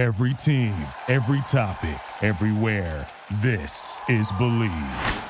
Every team, every topic, everywhere. This is Believe.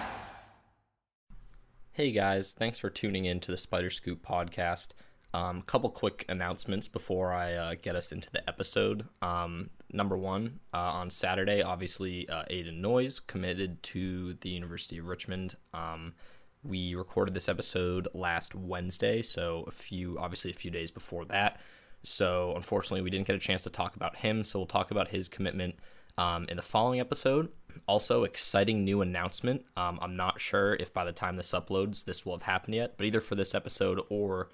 Hey guys, thanks for tuning in to the Spider Scoop podcast. A um, couple quick announcements before I uh, get us into the episode. Um, number one, uh, on Saturday, obviously, uh, Aiden Noyes committed to the University of Richmond. Um, we recorded this episode last Wednesday, so a few, obviously, a few days before that. So unfortunately, we didn't get a chance to talk about him. So we'll talk about his commitment um, in the following episode. Also, exciting new announcement. Um, I'm not sure if by the time this uploads, this will have happened yet, but either for this episode or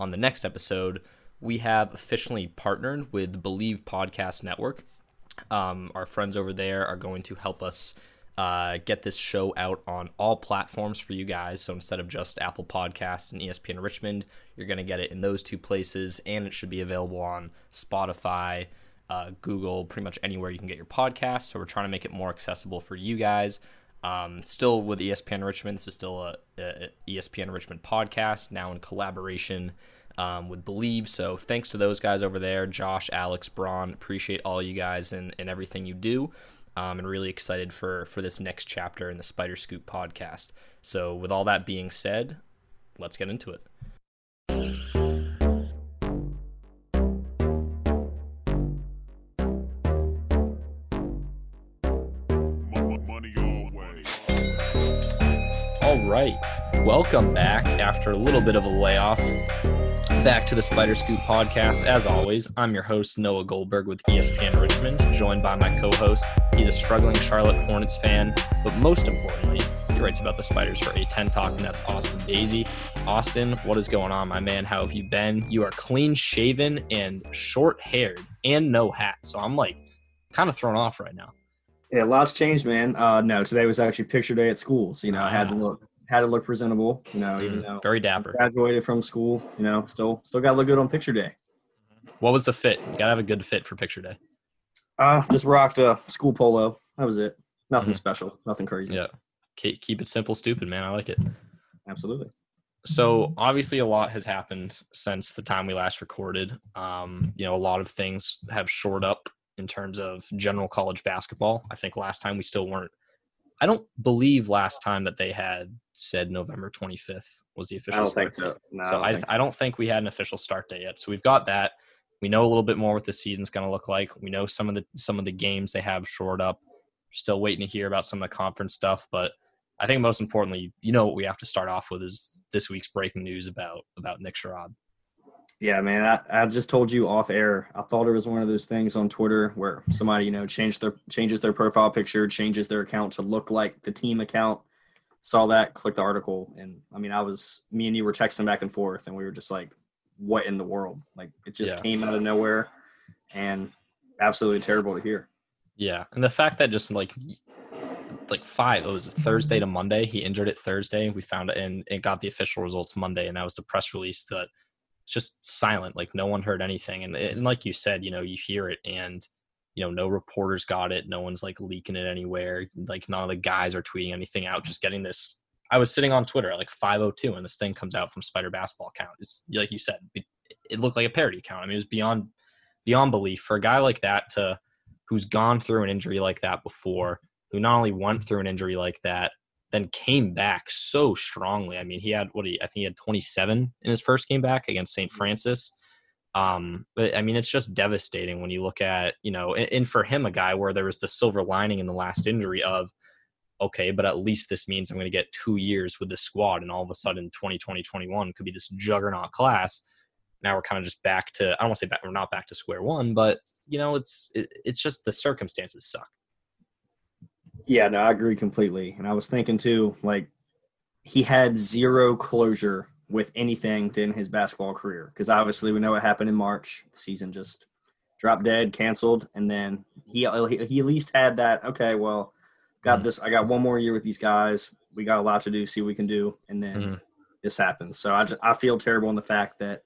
on the next episode, we have officially partnered with Believe Podcast Network. Um, our friends over there are going to help us uh, get this show out on all platforms for you guys. So instead of just Apple Podcasts and ESPN Richmond, you're going to get it in those two places, and it should be available on Spotify, uh, Google, pretty much anywhere you can get your podcast. So we're trying to make it more accessible for you guys. Um, still with ESPN Richmond, this is still a, a ESPN Richmond podcast now in collaboration um, with Believe. So thanks to those guys over there, Josh, Alex, Braun. Appreciate all you guys and, and everything you do um, and really excited for for this next chapter in the Spider Scoop podcast. So, with all that being said, let's get into it. All right, welcome back after a little bit of a layoff back to the Spider Scoop podcast. As always, I'm your host, Noah Goldberg with ESPN Richmond, joined by my co host. He's a struggling Charlotte Hornets fan, but most importantly, he writes about the Spiders for A10 Talk, and that's Austin Daisey. Austin, what is going on, my man? How have you been? You are clean shaven and short haired and no hat. So I'm like kind of thrown off right now. Yeah, lots changed, man. Uh, no, today was actually picture day at school. So, you know, I had to look had to look presentable, you know, mm, even though very dapper. Graduated from school, you know, still still got to look good on picture day. What was the fit? You got to have a good fit for picture day. Uh, just rocked a school polo. That was it. Nothing mm-hmm. special. Nothing crazy. Yeah. Keep it simple, stupid, man. I like it. Absolutely. So obviously, a lot has happened since the time we last recorded. Um, you know, a lot of things have shored up in terms of general college basketball. I think last time we still weren't I don't believe last time that they had said November 25th was the official. I don't think so. No, so I, don't, I, I don't think we had an official start date yet. So we've got that. We know a little bit more what the season's going to look like. We know some of the some of the games they have shored up. still waiting to hear about some of the conference stuff, but I think most importantly, you know what we have to start off with is this week's breaking news about about Nick Sherod. Yeah, man. I, I just told you off air. I thought it was one of those things on Twitter where somebody, you know, changed their changes their profile picture, changes their account to look like the team account. Saw that, clicked the article, and I mean, I was me and you were texting back and forth, and we were just like, "What in the world?" Like it just yeah. came out of nowhere, and absolutely terrible to hear. Yeah, and the fact that just like like five, it was Thursday to Monday. He injured it Thursday. We found it and it got the official results Monday, and that was the press release that just silent like no one heard anything and, and like you said you know you hear it and you know no reporters got it no one's like leaking it anywhere like none of the guys are tweeting anything out just getting this i was sitting on twitter at like 502 and this thing comes out from spider basketball account. It's like you said it, it looked like a parody account. I mean it was beyond beyond belief for a guy like that to who's gone through an injury like that before who not only went through an injury like that then came back so strongly. I mean, he had what he I think he had 27 in his first game back against St. Francis. Um, but I mean, it's just devastating when you look at you know, and, and for him, a guy where there was the silver lining in the last injury of okay, but at least this means I'm going to get two years with the squad, and all of a sudden 2020 21 could be this juggernaut class. Now we're kind of just back to I don't want to say back, we're not back to square one, but you know, it's it, it's just the circumstances suck. Yeah, no, I agree completely. And I was thinking too, like he had zero closure with anything in his basketball career because obviously we know what happened in March. The season just dropped dead, canceled, and then he he at least had that. Okay, well, got mm-hmm. this. I got one more year with these guys. We got a lot to do. See what we can do, and then mm-hmm. this happens. So I just I feel terrible in the fact that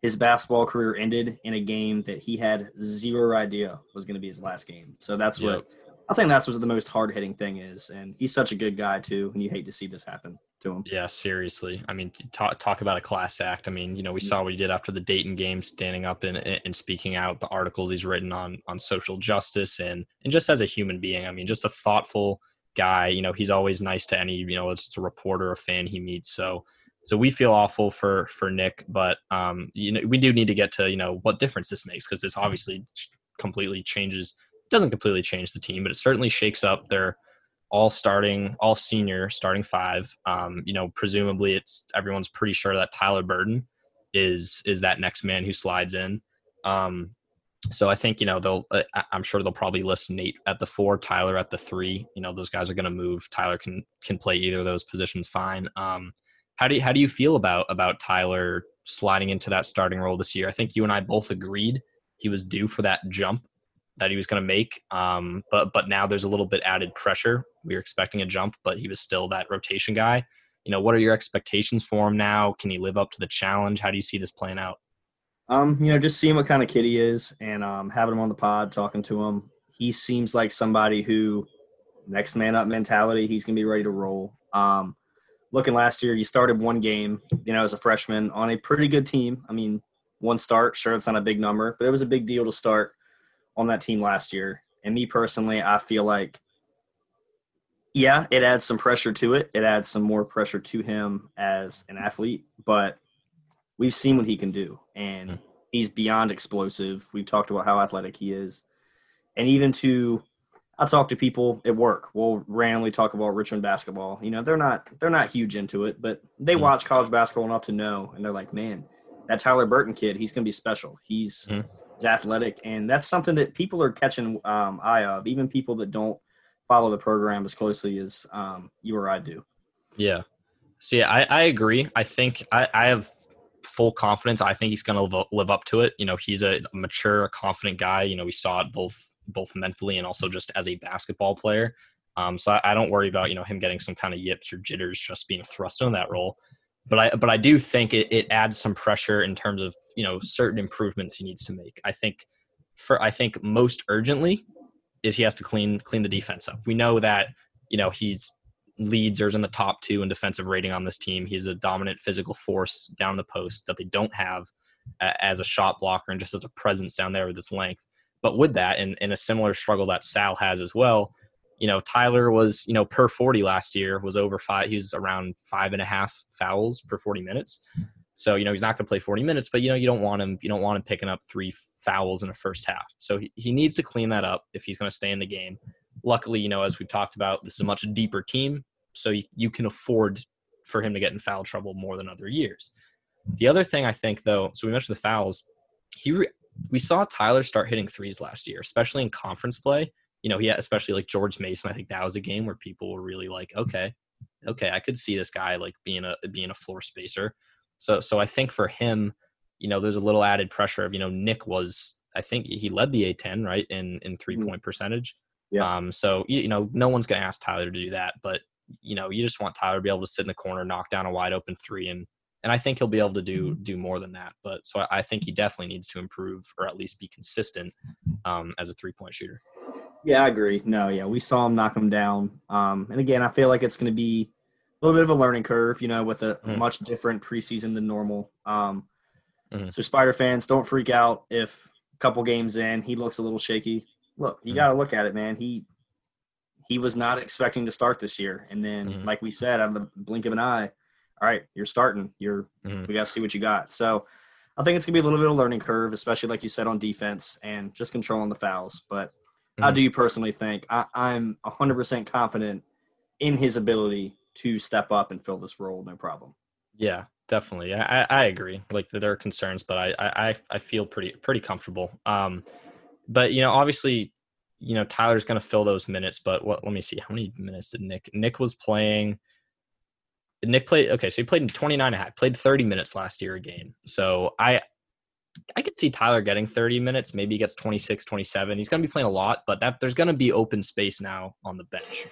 his basketball career ended in a game that he had zero idea was going to be his last game. So that's yep. what I think that's what the most hard hitting thing is, and he's such a good guy too, and you hate to see this happen. to him. Yeah, seriously. I mean, talk talk about a class act. I mean, you know, we saw what he did after the Dayton game, standing up and, and speaking out. The articles he's written on on social justice and and just as a human being. I mean, just a thoughtful guy. You know, he's always nice to any you know, it's a reporter, a fan he meets. So so we feel awful for for Nick, but um, you know, we do need to get to you know what difference this makes because this obviously completely changes. Doesn't completely change the team, but it certainly shakes up their all starting, all senior starting five. Um, you know, presumably it's everyone's pretty sure that Tyler Burton is is that next man who slides in. Um, so I think you know they'll. Uh, I'm sure they'll probably list Nate at the four, Tyler at the three. You know, those guys are going to move. Tyler can can play either of those positions fine. Um, how do you, how do you feel about about Tyler sliding into that starting role this year? I think you and I both agreed he was due for that jump that he was going to make. Um, but but now there's a little bit added pressure. We were expecting a jump, but he was still that rotation guy. You know, what are your expectations for him now? Can he live up to the challenge? How do you see this playing out? Um, you know, just seeing what kind of kid he is and um, having him on the pod, talking to him. He seems like somebody who next man up mentality. He's gonna be ready to roll. Um, looking last year, he started one game, you know, as a freshman on a pretty good team. I mean, one start, sure, it's not a big number, but it was a big deal to start on that team last year. And me personally, I feel like, yeah, it adds some pressure to it. It adds some more pressure to him as an athlete, but we've seen what he can do. And mm. he's beyond explosive. We've talked about how athletic he is. And even to I talk to people at work. We'll randomly talk about Richmond basketball. You know, they're not they're not huge into it, but they mm-hmm. watch college basketball enough to know, and they're like, man, that Tyler Burton kid, he's going to be special. He's, mm-hmm. He's athletic, and that's something that people are catching um, eye of. Even people that don't follow the program as closely as um, you or I do. Yeah. See, I, I agree. I think I, I have full confidence. I think he's going to live, up to it. You know, he's a mature, confident guy. You know, we saw it both both mentally and also just as a basketball player. Um, so I, I, don't worry about you know him getting some kind of yips or jitters just being thrust in that role. But I but I do think it, it adds some pressure in terms of you know certain improvements he needs to make. I think for I think most urgently is he has to clean clean the defense up. We know that you know he's leads or is in the top two in defensive rating on this team. He's a dominant physical force down the post that they don't have uh, as a shot blocker and just as a presence down there with his length. But with that, and, and a similar struggle that Sal has as well, you know, Tyler was, you know, per 40 last year was over five. He was around five and a half fouls per 40 minutes. So, you know, he's not going to play 40 minutes, but, you know, you don't want him, you don't want him picking up three fouls in a first half. So he, he needs to clean that up if he's going to stay in the game. Luckily, you know, as we've talked about, this is a much deeper team. So you, you can afford for him to get in foul trouble more than other years. The other thing I think, though, so we mentioned the fouls. He re- we saw Tyler start hitting threes last year, especially in conference play. You know, he had, especially like George Mason. I think that was a game where people were really like, okay, okay, I could see this guy like being a being a floor spacer. So so I think for him, you know, there's a little added pressure of you know Nick was I think he led the A10 right in in three mm-hmm. point percentage. Yeah. Um. So you know, no one's gonna ask Tyler to do that, but you know, you just want Tyler to be able to sit in the corner, knock down a wide open three, and and I think he'll be able to do mm-hmm. do more than that. But so I, I think he definitely needs to improve or at least be consistent um, as a three point shooter. Yeah, I agree. No, yeah, we saw him knock him down. Um, and again, I feel like it's going to be a little bit of a learning curve, you know, with a mm-hmm. much different preseason than normal. Um, mm-hmm. So, Spider fans, don't freak out if a couple games in he looks a little shaky. Look, you mm-hmm. got to look at it, man. He he was not expecting to start this year, and then, like we said, out of the blink of an eye, all right, you're starting. You're we got to see what you got. So I think it's gonna be a little bit of a learning curve, especially like you said on defense and just controlling the fouls. But mm-hmm. how do you personally think? I, I'm 100% confident in his ability to step up and fill this role, no problem. Yeah, definitely. I, I agree. Like there are concerns, but I, I I feel pretty pretty comfortable. Um, but you know, obviously, you know Tyler's going to fill those minutes. But what? Let me see. How many minutes did Nick? Nick was playing. Nick played okay, so he played in 29 and a half, played 30 minutes last year a game. So I I could see Tyler getting 30 minutes, maybe he gets 26, 27. He's going to be playing a lot, but that there's going to be open space now on the bench.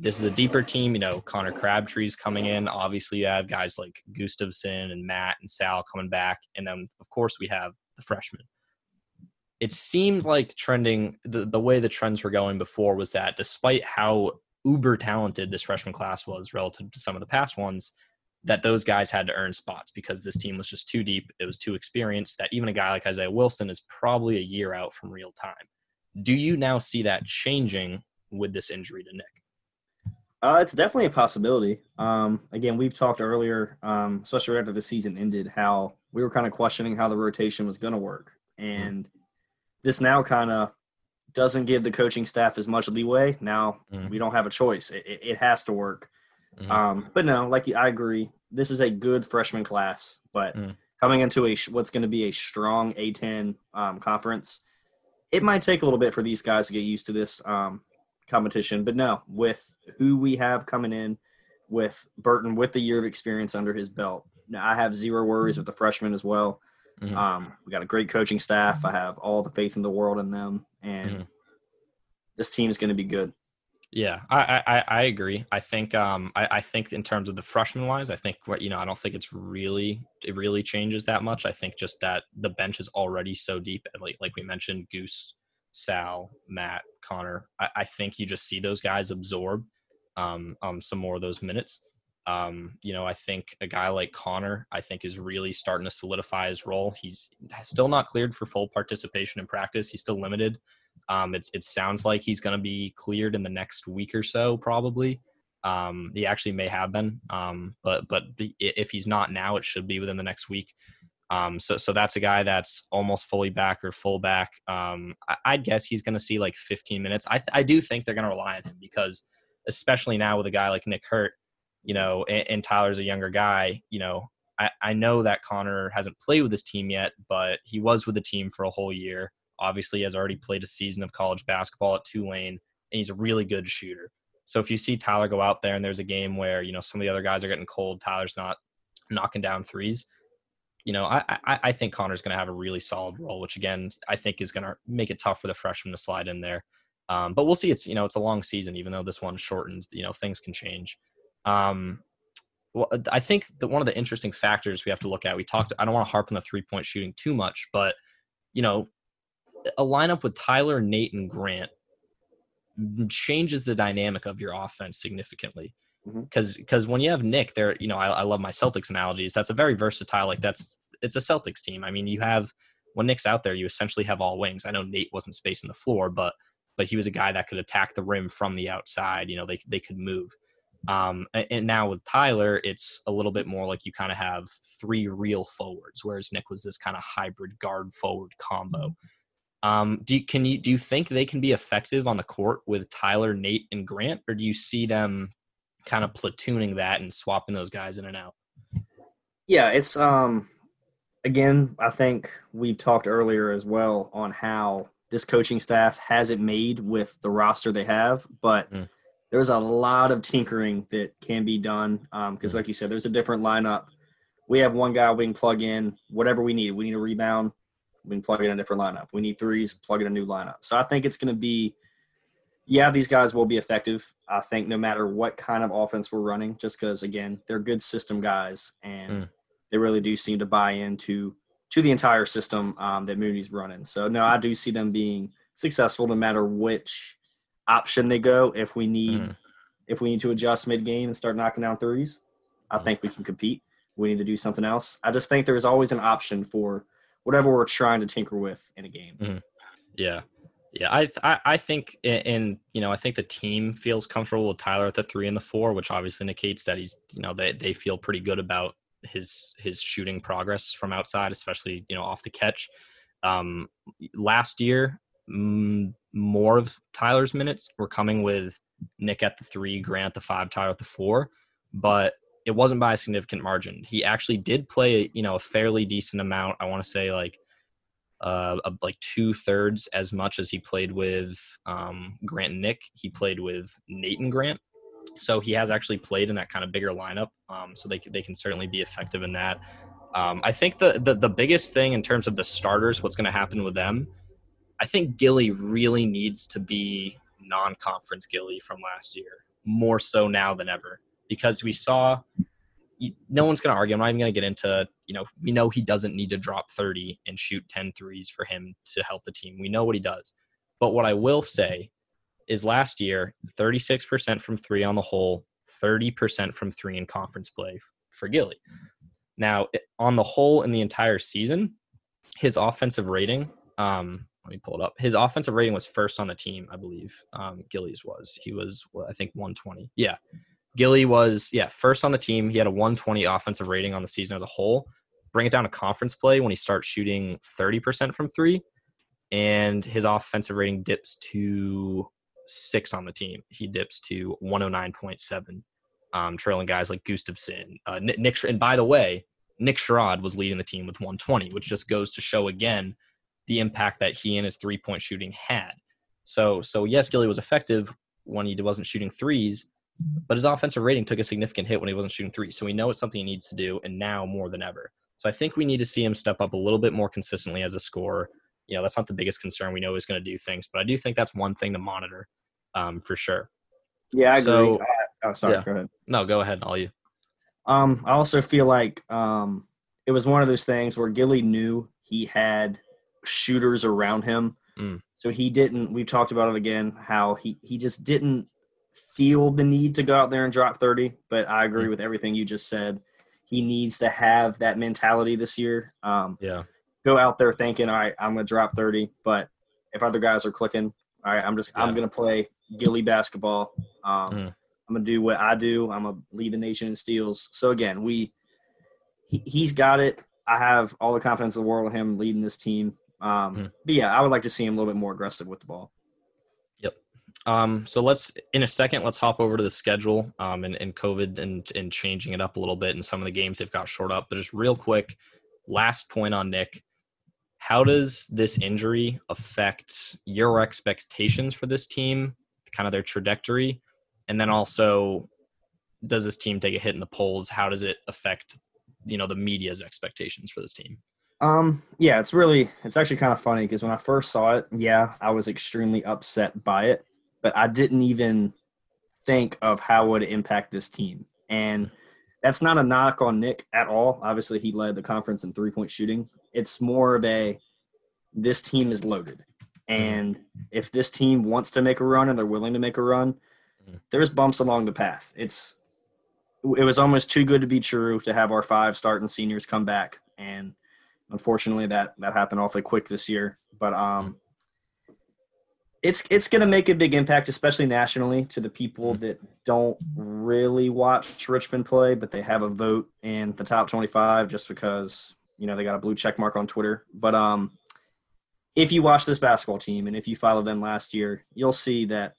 This is a deeper team, you know, Connor Crabtree's coming in. Obviously, you have guys like Gustavson and Matt and Sal coming back, and then of course we have the freshmen. It seemed like trending the, the way the trends were going before was that despite how uber talented this freshman class was relative to some of the past ones that those guys had to earn spots because this team was just too deep. It was too experienced that even a guy like Isaiah Wilson is probably a year out from real time. Do you now see that changing with this injury to Nick? Uh, it's definitely a possibility. Um, again, we've talked earlier, um, especially right after the season ended, how we were kind of questioning how the rotation was going to work. And mm-hmm. this now kind of doesn't give the coaching staff as much leeway. Now mm-hmm. we don't have a choice. It, it, it has to work. Mm-hmm. Um, but no, like I agree. This is a good freshman class, but mm. coming into a what's going to be a strong A10 um, conference, it might take a little bit for these guys to get used to this um, competition. But no, with who we have coming in, with Burton with the year of experience under his belt, I have zero worries with the freshmen as well. Mm-hmm. Um, we got a great coaching staff. I have all the faith in the world in them, and mm-hmm. this team is going to be good. Yeah, I, I, I agree. I think um I, I think in terms of the freshman wise, I think what you know I don't think it's really it really changes that much. I think just that the bench is already so deep, and like like we mentioned, Goose, Sal, Matt, Connor. I, I think you just see those guys absorb um um some more of those minutes. Um, you know, I think a guy like Connor, I think, is really starting to solidify his role. He's still not cleared for full participation in practice. He's still limited. Um, it's it sounds like he's going to be cleared in the next week or so, probably. Um, he actually may have been, um, but but if he's not now, it should be within the next week. Um, so so that's a guy that's almost fully back or full back. Um, I, would guess he's going to see like 15 minutes. I th- I do think they're going to rely on him because, especially now with a guy like Nick Hurt, you know, and, and Tyler's a younger guy. You know, I I know that Connor hasn't played with this team yet, but he was with the team for a whole year obviously has already played a season of college basketball at Tulane, and he's a really good shooter. So if you see Tyler go out there and there's a game where you know some of the other guys are getting cold, Tyler's not knocking down threes. You know, I I, I think Connor's going to have a really solid role, which again I think is going to make it tough for the freshman to slide in there. Um, but we'll see. It's you know it's a long season, even though this one's shortened. You know things can change. Um, well, I think that one of the interesting factors we have to look at. We talked. I don't want to harp on the three point shooting too much, but you know a lineup with Tyler, Nate, and Grant changes the dynamic of your offense significantly. Because mm-hmm. because when you have Nick there, you know I, I love my Celtics analogies. That's a very versatile. Like that's it's a Celtics team. I mean, you have when Nick's out there, you essentially have all wings. I know Nate wasn't spacing the floor, but but he was a guy that could attack the rim from the outside. You know, they they could move. Um, and now with Tyler, it's a little bit more like you kind of have three real forwards, whereas Nick was this kind of hybrid guard forward combo. Um, do you, can you do you think they can be effective on the court with Tyler, Nate, and Grant, or do you see them kind of platooning that and swapping those guys in and out? Yeah, it's um again, I think we've talked earlier as well on how this coaching staff has it made with the roster they have, but mm. there's a lot of tinkering that can be done Um, because, um, like you said, there's a different lineup. We have one guy we can plug in whatever we need. We need a rebound we can plug in a different lineup. We need threes, plug in a new lineup. So I think it's going to be, yeah, these guys will be effective. I think no matter what kind of offense we're running, just because again they're good system guys and mm. they really do seem to buy into to the entire system um, that Mooney's running. So no, I do see them being successful no matter which option they go. If we need mm. if we need to adjust mid game and start knocking down threes, I mm. think we can compete. We need to do something else. I just think there's always an option for whatever we're trying to tinker with in a game. Mm-hmm. Yeah. Yeah, I, I, I think, and you know, I think the team feels comfortable with Tyler at the three and the four, which obviously indicates that he's, you know, they they feel pretty good about his his shooting progress from outside, especially you know off the catch. Um, last year, m- more of Tyler's minutes were coming with Nick at the three, Grant at the five, Tyler at the four, but it wasn't by a significant margin. He actually did play, you know, a fairly decent amount. I want to say like uh, like two thirds as much as he played with um, Grant Nick. He played with Nathan Grant, so he has actually played in that kind of bigger lineup. Um, so they they can certainly be effective in that. Um, I think the, the the biggest thing in terms of the starters, what's going to happen with them, I think Gilly really needs to be non-conference Gilly from last year, more so now than ever because we saw no one's going to argue. I'm not even going to get into, you know, we know he doesn't need to drop 30 and shoot 10 threes for him to help the team. We know what he does. But what I will say is last year 36% from three on the whole, 30% from three in conference play for Gilly. Now, on the whole, in the entire season, his offensive rating, um, let me pull it up. His offensive rating was first on the team, I believe. Um, Gilly's was. He was, I think, 120. Yeah. Gilly was, yeah, first on the team. He had a 120 offensive rating on the season as a whole. Bring it down to conference play when he starts shooting 30% from three, and his offensive rating dips to six on the team. He dips to 109.7 um, trailing guys like Gustavson, uh, Nick. And by the way, Nick Sherod was leading the team with 120, which just goes to show again the impact that he and his three point shooting had. So, so yes, Gilly was effective when he wasn't shooting threes, but his offensive rating took a significant hit when he wasn't shooting three. So we know it's something he needs to do, and now more than ever. So I think we need to see him step up a little bit more consistently as a scorer. You know, that's not the biggest concern. We know he's going to do things, but I do think that's one thing to monitor um, for sure. Yeah, I agree. So, Oh, sorry. Yeah. Go ahead. No, go ahead. All you. Um, I also feel like um, it was one of those things where Gilly knew he had shooters around him, mm. so he didn't. We've talked about it again. How he he just didn't feel the need to go out there and drop thirty. But I agree mm. with everything you just said. He needs to have that mentality this year. Um, yeah. Go out there thinking, all right, I'm going to drop 30, but if other guys are clicking, all right, I'm just yeah. I'm going to play Gilly basketball. Um, mm. I'm gonna do what I do. I'm gonna lead the nation in steals. So again, we he, he's got it. I have all the confidence in the world in him leading this team. Um, mm-hmm. But yeah, I would like to see him a little bit more aggressive with the ball. Um, so let's in a second let's hop over to the schedule um, and, and COVID and and changing it up a little bit and some of the games they've got short up. But just real quick, last point on Nick. How does this injury affect your expectations for this team, kind of their trajectory? And then also, does this team take a hit in the polls? How does it affect, you know, the media's expectations for this team? Um, yeah, it's really, it's actually kind of funny because when I first saw it, yeah, I was extremely upset by it, but I didn't even think of how it would impact this team. And that's not a knock on Nick at all. Obviously, he led the conference in three point shooting. It's more of a this team is loaded. And if this team wants to make a run and they're willing to make a run, there's bumps along the path. It's it was almost too good to be true to have our five starting seniors come back, and unfortunately that that happened awfully quick this year. But um, it's it's going to make a big impact, especially nationally, to the people mm-hmm. that don't really watch Richmond play, but they have a vote in the top 25 just because you know they got a blue check mark on Twitter. But um, if you watch this basketball team and if you follow them last year, you'll see that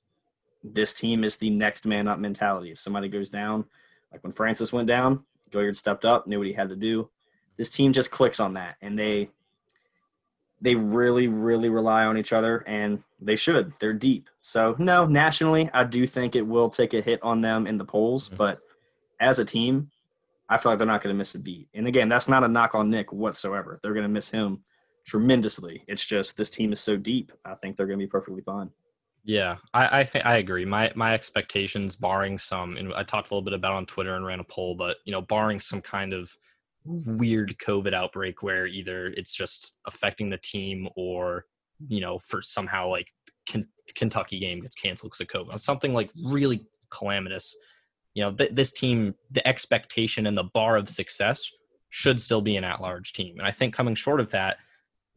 this team is the next man up mentality. If somebody goes down, like when Francis went down, Gilyard stepped up, knew what he had to do. This team just clicks on that, and they they really, really rely on each other, and they should. They're deep. So no, nationally, I do think it will take a hit on them in the polls, mm-hmm. but as a team, I feel like they're not going to miss a beat. And again, that's not a knock on Nick whatsoever. They're going to miss him tremendously. It's just this team is so deep. I think they're going to be perfectly fine. Yeah, I I, think I agree. My my expectations, barring some, and I talked a little bit about on Twitter and ran a poll, but you know, barring some kind of weird COVID outbreak where either it's just affecting the team or you know, for somehow like Kentucky game gets canceled because of COVID, something like really calamitous. You know, th- this team, the expectation and the bar of success should still be an at-large team, and I think coming short of that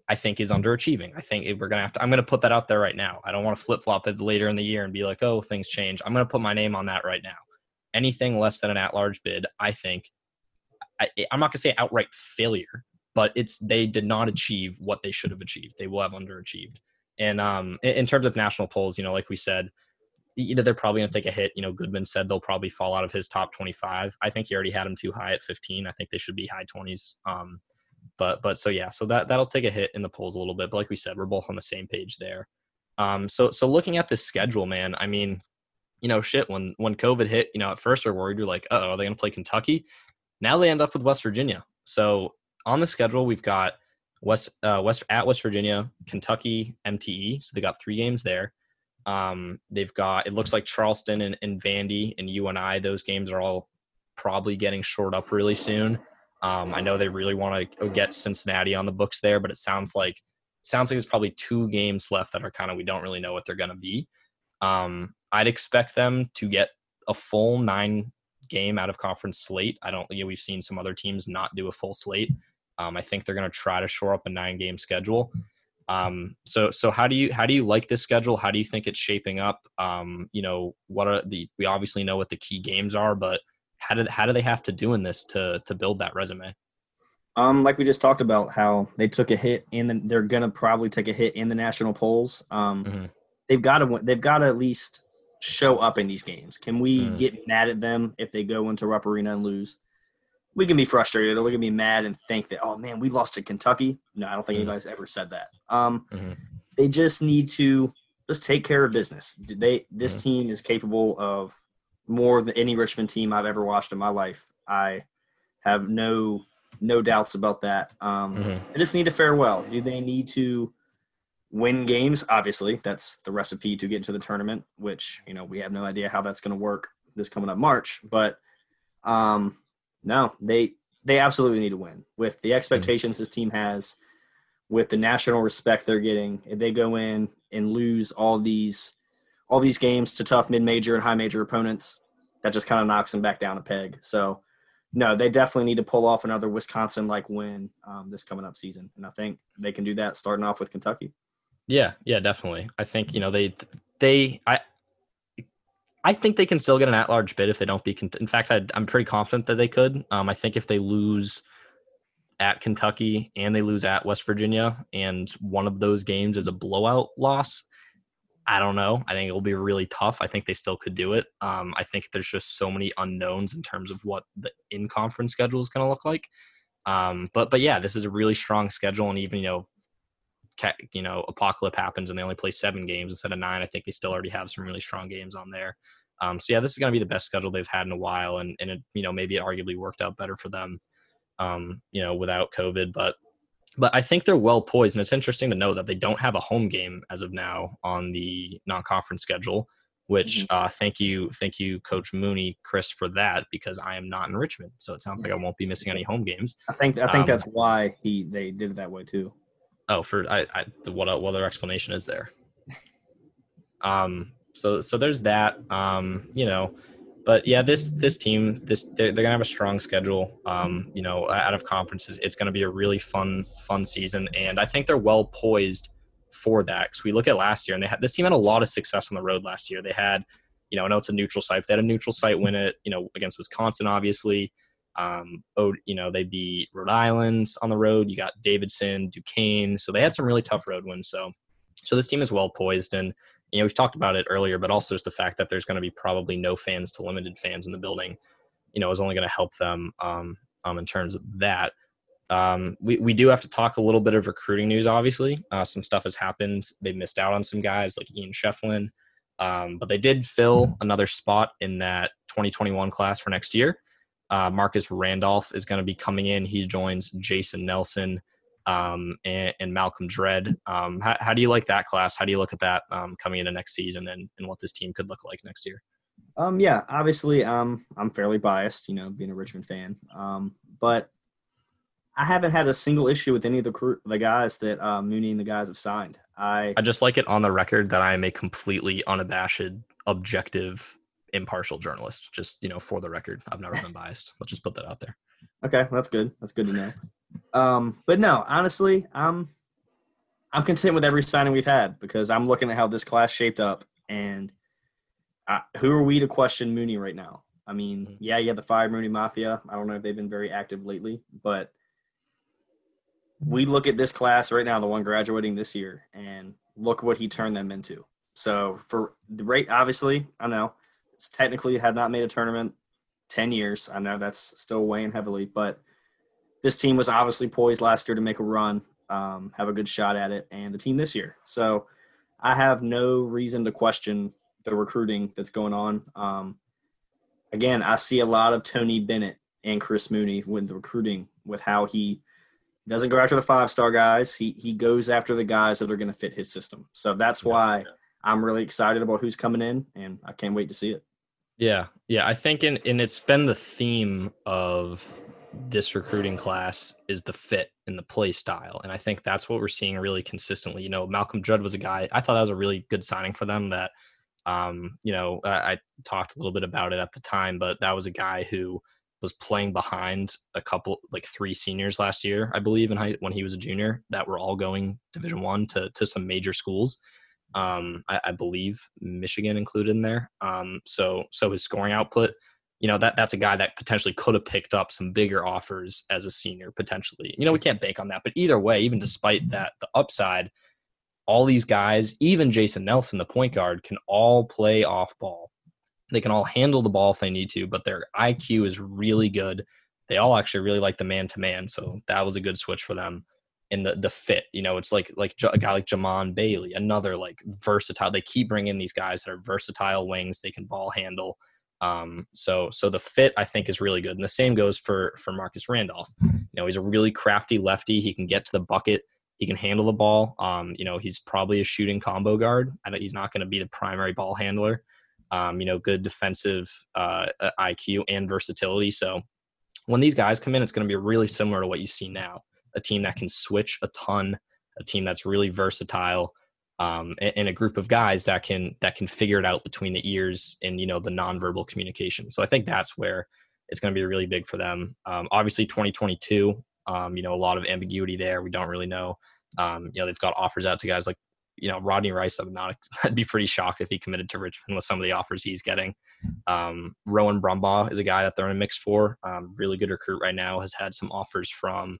I think is underachieving. I think we're gonna have to. I'm gonna put that out there right now. I don't want to flip flop it later in the year and be like, oh, things change. I'm gonna put my name on that right now. Anything less than an at-large bid, I think. I, I'm not gonna say outright failure, but it's they did not achieve what they should have achieved. They will have underachieved. And um, in terms of national polls, you know, like we said, you know, they're probably going to take a hit. You know, Goodman said they'll probably fall out of his top 25. I think he already had them too high at 15. I think they should be high 20s. Um, but but so yeah, so that that'll take a hit in the polls a little bit. But like we said, we're both on the same page there. Um, so so looking at this schedule, man, I mean, you know, shit. When when COVID hit, you know, at first we're worried. We're like, oh, are they going to play Kentucky? Now they end up with West Virginia. So on the schedule, we've got West uh, West at West Virginia, Kentucky, MTE. So they got three games there. Um, they've got it looks like Charleston and, Vandy and Vandy and UNI. Those games are all probably getting short up really soon. Um, I know they really want to get Cincinnati on the books there, but it sounds like sounds like there's probably two games left that are kind of we don't really know what they're going to be. Um, I'd expect them to get a full nine game out of conference slate. I don't, you know, we've seen some other teams not do a full slate. Um, I think they're going to try to shore up a nine game schedule. Um, so, so how do you how do you like this schedule? How do you think it's shaping up? Um, you know, what are the we obviously know what the key games are, but how did how do they have to do in this to to build that resume? Um, like we just talked about, how they took a hit and the, they're gonna probably take a hit in the national polls. Um, mm-hmm. they've got to they've got to at least show up in these games. Can we mm. get mad at them if they go into Rupp Arena and lose? We can be frustrated or we can be mad and think that, oh man, we lost to Kentucky. No, I don't think mm. anybody's ever said that. Um, mm-hmm. They just need to just take care of business. They this mm. team is capable of more than any Richmond team I've ever watched in my life. I have no no doubts about that. Um, mm-hmm. They just need to fare well. Do they need to win games. Obviously, that's the recipe to get into the tournament, which you know we have no idea how that's going to work this coming up March. But um, no, they they absolutely need to win with the expectations mm-hmm. this team has, with the national respect they're getting. If they go in and lose all these all these games to tough mid major and high major opponents, that just kind of knocks them back down a peg. So. No, they definitely need to pull off another Wisconsin-like win um, this coming up season, and I think they can do that starting off with Kentucky. Yeah, yeah, definitely. I think you know they they I I think they can still get an at-large bid if they don't be. In fact, I, am pretty confident that they could. Um, I think if they lose at Kentucky and they lose at West Virginia, and one of those games is a blowout loss, I don't know. I think it will be really tough. I think they still could do it. Um, I think there's just so many unknowns in terms of what the in-conference schedule is going to look like. Um, but but yeah, this is a really strong schedule, and even you know you know apocalypse happens and they only play seven games instead of nine, I think they still already have some really strong games on there. Um, so yeah, this is going to be the best schedule they've had in a while, and and it, you know maybe it arguably worked out better for them, um, you know, without COVID. But but I think they're well poised, and it's interesting to know that they don't have a home game as of now on the non-conference schedule. Which mm-hmm. uh, thank you, thank you, Coach Mooney, Chris, for that because I am not in Richmond, so it sounds like I won't be missing any home games. I think I think um, that's why he they did it that way too. Oh, for I, I what what other explanation is there? Um, so so there's that. Um, you know, but yeah, this this team, this they're, they're gonna have a strong schedule. Um, you know, out of conferences, it's gonna be a really fun fun season, and I think they're well poised for that. Because we look at last year, and they had this team had a lot of success on the road last year. They had, you know, I know it's a neutral site, but they had a neutral site win it. You know, against Wisconsin, obviously. Um, oh, you know, they beat Rhode Island on the road. You got Davidson, Duquesne. So they had some really tough road wins. So, so this team is well poised. And, you know, we've talked about it earlier, but also just the fact that there's going to be probably no fans to limited fans in the building, you know, is only going to help them um, um, in terms of that. Um, we, we do have to talk a little bit of recruiting news, obviously. Uh, some stuff has happened. They missed out on some guys like Ian Schieffelin, um, but they did fill another spot in that 2021 class for next year. Uh, Marcus Randolph is going to be coming in. He joins Jason Nelson um, and, and, Malcolm Dread. Um, how, how, do you like that class? How do you look at that um, coming into next season and, and what this team could look like next year? Um, yeah, obviously, um, I'm fairly biased, you know, being a Richmond fan. Um, but I haven't had a single issue with any of the crew, the guys that uh, Mooney and the guys have signed. I I just like it on the record that I am a completely unabashed, objective impartial journalist. Just you know, for the record, I've never been biased. Let's just put that out there. Okay, that's good. That's good to know. Um, but no, honestly, I'm I'm content with every signing we've had because I'm looking at how this class shaped up, and I, who are we to question Mooney right now? I mean, mm-hmm. yeah, you had the Fire Mooney Mafia. I don't know if they've been very active lately, but we look at this class right now, the one graduating this year, and look what he turned them into. So for the rate, obviously, I know technically had not made a tournament 10 years. I know that's still weighing heavily, but this team was obviously poised last year to make a run, um, have a good shot at it, and the team this year. So I have no reason to question the recruiting that's going on. Um, again, I see a lot of Tony Bennett and Chris Mooney with the recruiting, with how he doesn't go after the five star guys. He he goes after the guys that are going to fit his system. So that's why I'm really excited about who's coming in, and I can't wait to see it. Yeah, yeah. I think in and it's been the theme of this recruiting class is the fit and the play style, and I think that's what we're seeing really consistently. You know, Malcolm Dread was a guy I thought that was a really good signing for them. That Um, you know, I, I talked a little bit about it at the time, but that was a guy who was playing behind a couple, like three seniors last year, I believe, in high, when he was a junior, that were all going Division One to to some major schools. Um, I, I, believe Michigan included in there. Um, so so his scoring output, you know, that that's a guy that potentially could have picked up some bigger offers as a senior potentially. You know, we can't bank on that, but either way, even despite that, the upside all these guys, even Jason Nelson, the point guard, can all play off ball. They can all handle the ball if they need to, but their IQ is really good. They all actually really like the man to man, so that was a good switch for them. And the the fit, you know, it's like like a guy like Jamon Bailey, another like versatile. They keep bringing these guys that are versatile wings. They can ball handle. Um, so so the fit I think is really good, and the same goes for for Marcus Randolph. You know, he's a really crafty lefty. He can get to the bucket. He can handle the ball. Um, you know, he's probably a shooting combo guard. I he's not going to be the primary ball handler. Um, you know, good defensive uh IQ and versatility. So when these guys come in, it's going to be really similar to what you see now. A team that can switch a ton, a team that's really versatile, um, and, and, a group of guys that can that can figure it out between the ears and you know the nonverbal communication. So I think that's where it's going to be really big for them. Um, obviously, 2022 um, you know, a lot of ambiguity there. We don't really know. Um, you know, they've got offers out to guys like, you know, Rodney Rice. I'm not. I'd be pretty shocked if he committed to Richmond with some of the offers he's getting. Um, Rowan Brumbaugh is a guy that they're in a mix for. Um, really good recruit right now. Has had some offers from,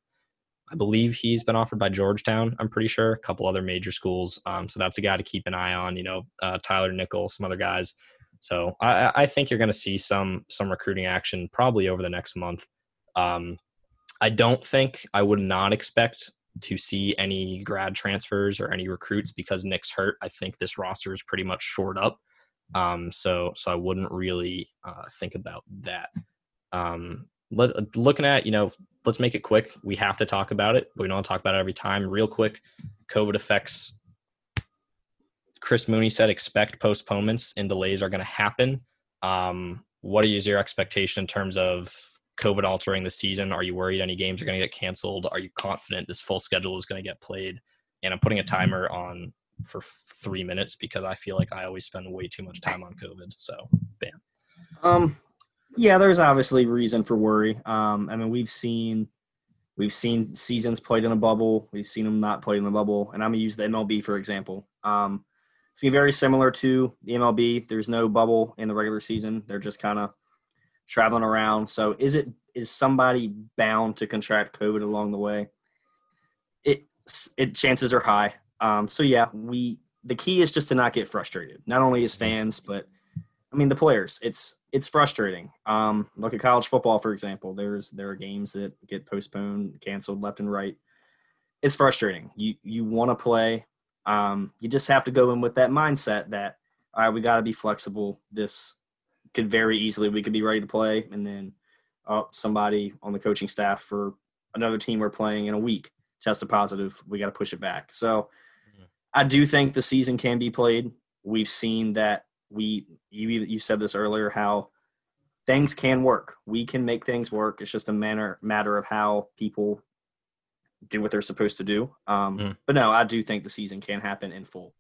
I believe he's been offered by Georgetown. I'm pretty sure a couple other major schools. Um, so that's a guy to keep an eye on. You know, uh, Tyler Nickel, some other guys. So I, I think you're going to see some some recruiting action probably over the next month. Um, I don't think I would not expect to see any grad transfers or any recruits because Nick's hurt. I think this roster is pretty much shored up. Um, so so I wouldn't really uh, think about that. Um, let, looking at you know, let's make it quick. We have to talk about it, but we don't talk about it every time. Real quick, COVID effects. Chris Mooney said expect postponements and delays are going to happen. Um, what is your expectation in terms of COVID altering the season? Are you worried any games are going to get canceled? Are you confident this full schedule is going to get played? And I'm putting a timer on for three minutes because I feel like I always spend way too much time on COVID. So, bam. Um, yeah, there's obviously reason for worry. Um, I mean, we've seen we've seen seasons played in a bubble. We've seen them not played in a bubble, and I'm gonna use the MLB for example. Um, it's be very similar to the MLB. There's no bubble in the regular season. They're just kind of traveling around. So is it is somebody bound to contract COVID along the way? It it chances are high. Um, so yeah, we the key is just to not get frustrated. Not only as fans, but I mean the players. It's it's frustrating. Um, look at college football, for example. There's there are games that get postponed, canceled left and right. It's frustrating. You you want to play. Um, you just have to go in with that mindset that all right, we got to be flexible. This could very easily we could be ready to play, and then oh, somebody on the coaching staff for another team we're playing in a week tested positive. We got to push it back. So mm-hmm. I do think the season can be played. We've seen that we you you said this earlier how things can work. We can make things work. It's just a manner matter of how people do what they're supposed to do. Um, mm. But no, I do think the season can happen in full.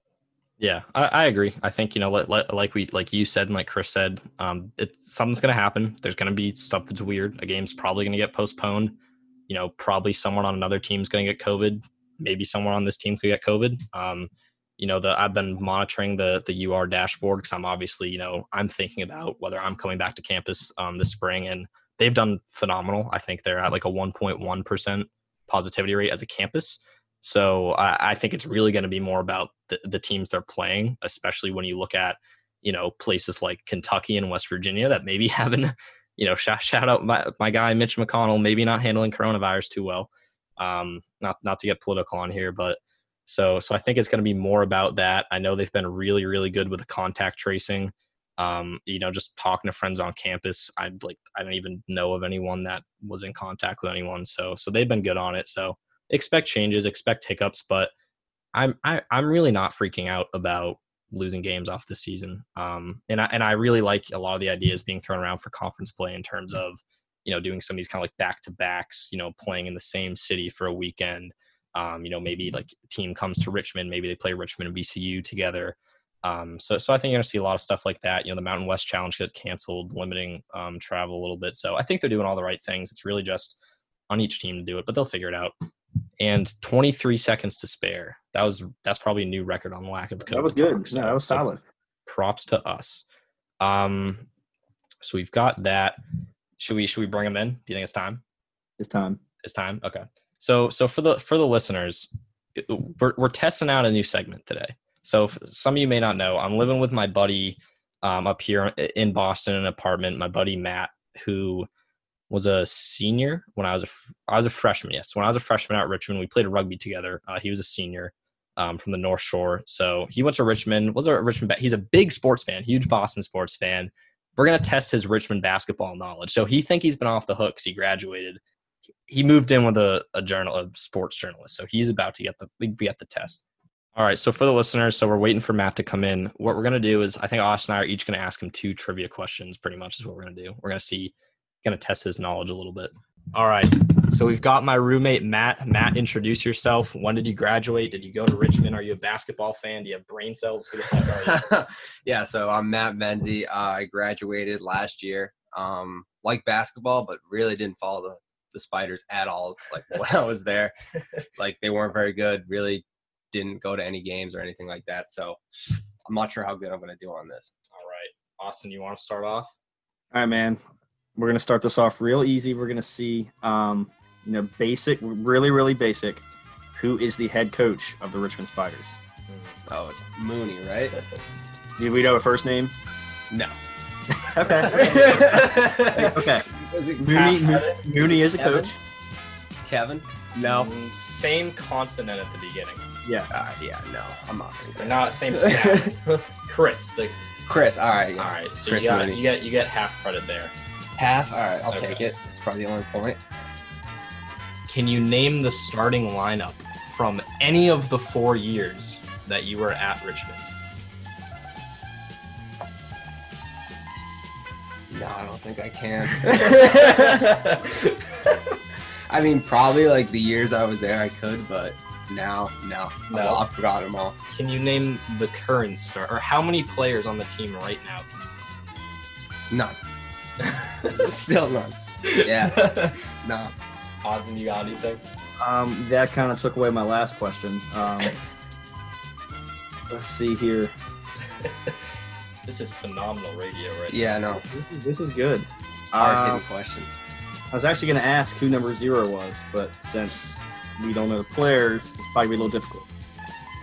Yeah, I, I, agree. I think you know, like, like we, like you said, and like Chris said, um, it something's gonna happen. There's gonna be something's weird. A game's probably gonna get postponed. You know, probably someone on another team's gonna get COVID. Maybe someone on this team could get COVID. Um, you know, the I've been monitoring the the UR dashboard because I'm obviously, you know, I'm thinking about whether I'm coming back to campus um, this spring, and they've done phenomenal. I think they're at like a 1.1 percent positivity rate as a campus. So I, I think it's really going to be more about the, the teams they're playing, especially when you look at you know places like Kentucky and West Virginia that maybe haven't you know shout, shout out my, my guy Mitch McConnell maybe not handling coronavirus too well. Um, not not to get political on here, but so so I think it's going to be more about that. I know they've been really really good with the contact tracing. Um, you know, just talking to friends on campus, I like I don't even know of anyone that was in contact with anyone. So so they've been good on it. So expect changes, expect hiccups, but I'm I, am i am really not freaking out about losing games off the season. Um, and I and I really like a lot of the ideas being thrown around for conference play in terms of you know doing some of these kind of like back to backs, you know, playing in the same city for a weekend. Um, you know, maybe like team comes to Richmond, maybe they play Richmond and VCU together. Um, so, so I think you're going to see a lot of stuff like that. You know, the Mountain West Challenge gets canceled, limiting um, travel a little bit. So I think they're doing all the right things. It's really just on each team to do it, but they'll figure it out. And 23 seconds to spare. That was that's probably a new record on lack of COVID. That was good. so- no, that was so solid. props to us. Um, so we've got that. Should we should we bring them in? Do you think it's time? It's time. It's time. Okay. So so for the for the listeners, we're we're testing out a new segment today. So some of you may not know, I'm living with my buddy um, up here in Boston in an apartment. My buddy Matt, who was a senior when I was a I was a freshman. Yes, when I was a freshman at Richmond, we played rugby together. Uh, he was a senior um, from the North Shore, so he went to Richmond. Was a Richmond. He's a big sports fan, huge Boston sports fan. We're gonna test his Richmond basketball knowledge. So he think he's been off the hook 'cause he graduated. He moved in with a, a journal, a sports journalist. So he's about to get the be at the test. All right. So for the listeners, so we're waiting for Matt to come in. What we're gonna do is, I think Austin and I are each gonna ask him two trivia questions. Pretty much is what we're gonna do. We're gonna see, gonna test his knowledge a little bit. All right. So we've got my roommate Matt. Matt, introduce yourself. When did you graduate? Did you go to Richmond? Are you a basketball fan? Do you have brain cells? Yeah, so I'm Matt Menzie. Uh, I graduated last year. Um, like basketball, but really didn't follow the, the Spiders at all. Like when I was there, like they weren't very good. Really didn't go to any games or anything like that. So I'm not sure how good I'm going to do on this. All right. Austin, you want to start off? All right, man. We're gonna start this off real easy. We're gonna see, um, you know, basic, really, really basic. Who is the head coach of the Richmond Spiders? Oh, it's Mooney, right? Do we know a first name? No. Okay. okay. Is it Mooney, credit? Mooney is a Kevin? coach. Kevin? No. Mm, Same consonant at the beginning. Yes. Uh, yeah, no. I'm not. They're not same sound. Chris. The, that. Chris. All right. Yeah. all right. So Chris you got you get you get half credit there. Half. All right. I'll Okay. take it. It's probably the only point. Can you name the starting lineup from any of the four years that you were at Richmond? No, I don't think I can. I mean, probably like the years I was there, I could, but now, no, No. no, I forgot them all. Can you name the current star or how many players on the team right now? None. Still none. Yeah, no. Austin, you got anything? Um, that kind of took away my last question. Um, let's see here. This is phenomenal radio right Yeah, no. This is, this is good. Hard Um, hitting questions. I was actually going to ask who number zero was, but since we don't know the players, it's probably be a little difficult.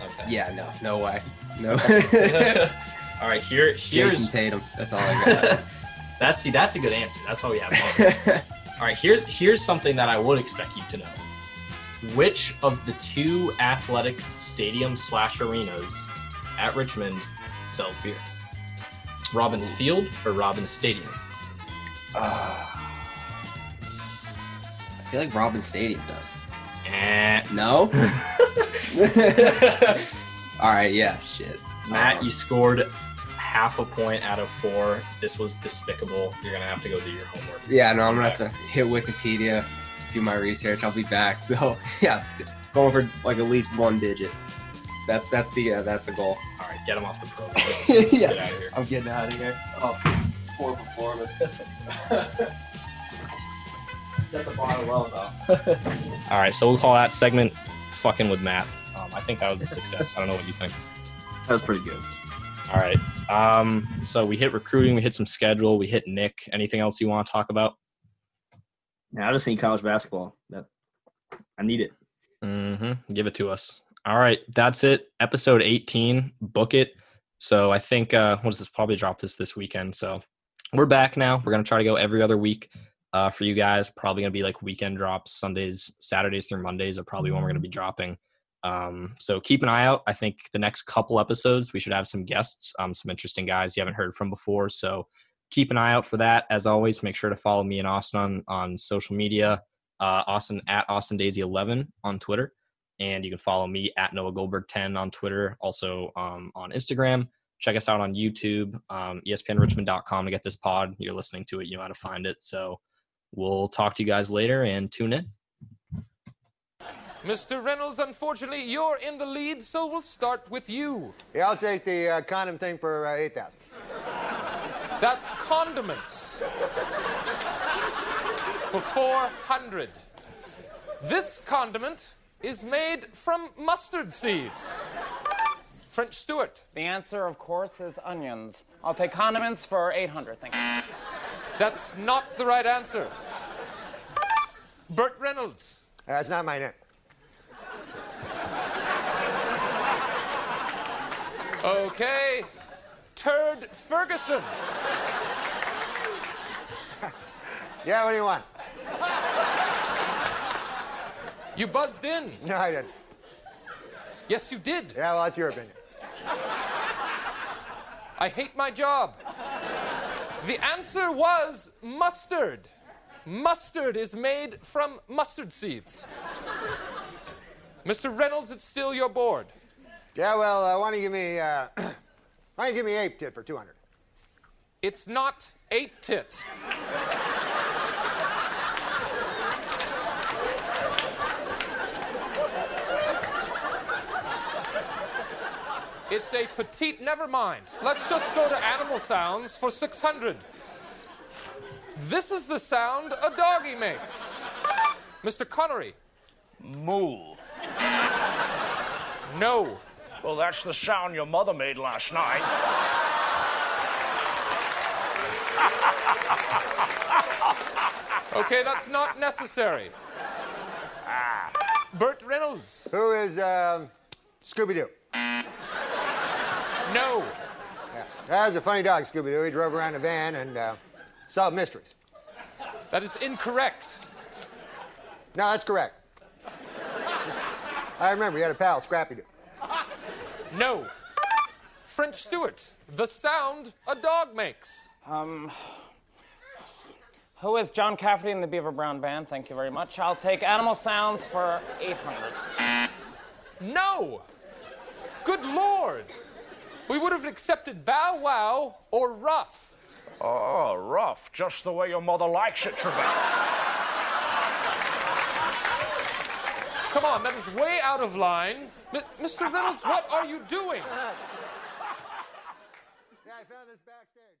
Okay. Yeah, no, no way. No. All right, here Jayson here's Tatum. That's all I got. that's see that's a good answer. That's why we have fun. All right, here's here's something that I would expect you to know. Which of the two athletic stadium slash arenas at Richmond sells beer? Robins. Field or Robins Stadium? Ah. I feel like Robin Stadium does. Eh. No. all right. Yeah. Shit. Matt, Um, you scored half a point out of four. This was despicable. You're gonna have to go do your homework. Yeah, no, I'm gonna have to hit Wikipedia, do my research. I'll be back. No, yeah, going for like at least one digit. That's that's the uh, that's the goal. All right, get him off the program. Yeah. Get out of here. I'm getting out of here. Oh, poor performance. Set the bar low though. All right, so we'll call that segment "fucking with Matt." Um, I think that was a success. I don't know what you think. That was pretty good. All right. Um, so we hit recruiting, we hit some schedule, we hit Nick. Anything else you want to talk about? Now I just need college basketball. That I need it. Mm-hmm. Give it to us. All right, that's it. Episode 18. Book it. So I think uh, what is this? Probably drop this this weekend. So we're back now. We're gonna try to go every other week uh, for you guys. Probably gonna be like weekend drops. Sundays, Saturdays through Mondays are probably when we're gonna be dropping. Um, so keep an eye out. I think the next couple episodes we should have some guests, um, some interesting guys you haven't heard from before. So keep an eye out for that. As always, make sure to follow me and Austin on, on social media. Uh, Austin at Austin Daisey 11 on Twitter, and you can follow me at Noah Goldberg 10 on Twitter, also um, on Instagram. Check us out on YouTube, um, ESPNRichmond.com to get this pod. You're listening to it, you know how to find it. So we'll talk to you guys later and tune in. Mr. Reynolds, unfortunately, you're in the lead, so we'll start with you. Yeah, I'll take the uh, condom thing for uh, 8000 That's condiments. For 400. This condiment is made from mustard seeds. French Stewart. The answer, of course, is onions. I'll take condiments for 800. Thank you. That's not the right answer. Burt Reynolds. That's not my name. Okay. Turd Ferguson. Yeah, what do you want? You buzzed in. No, I didn't. Yes, you did. Yeah, well, that's your opinion. I hate my job. The answer was mustard. Mustard is made from mustard seeds. Mr. Reynolds, it's still your board. Yeah, well, uh, why don't you give me, uh, why don't you give me ape tit for 200? It's not ape tit. It's a petite, never mind. Let's just go to animal sounds for 600. This is the sound a doggy makes. Mr. Connery. Moo. No. Well, that's the sound your mother made last night. Okay, that's not necessary. Burt Reynolds. Who is um, Scooby Doo? No. Yeah. That was a funny dog, Scooby Doo. He drove around a van and uh, solved mysteries. That is incorrect. No, that's correct. I remember you had a pal, Scrappy Doo. No. French Stewart. The sound a dog makes. Um, who is John Cafferty in the Beaver Brown Band? Thank you very much. I'll take animal sounds for 800. No. Good Lord. We would have accepted Bow Wow or Ruff. Oh, rough. Just the way your mother likes it, Trebek. Come on, that is way out of line. M- Mr. Reynolds, what are you doing? Yeah, I found this backstage.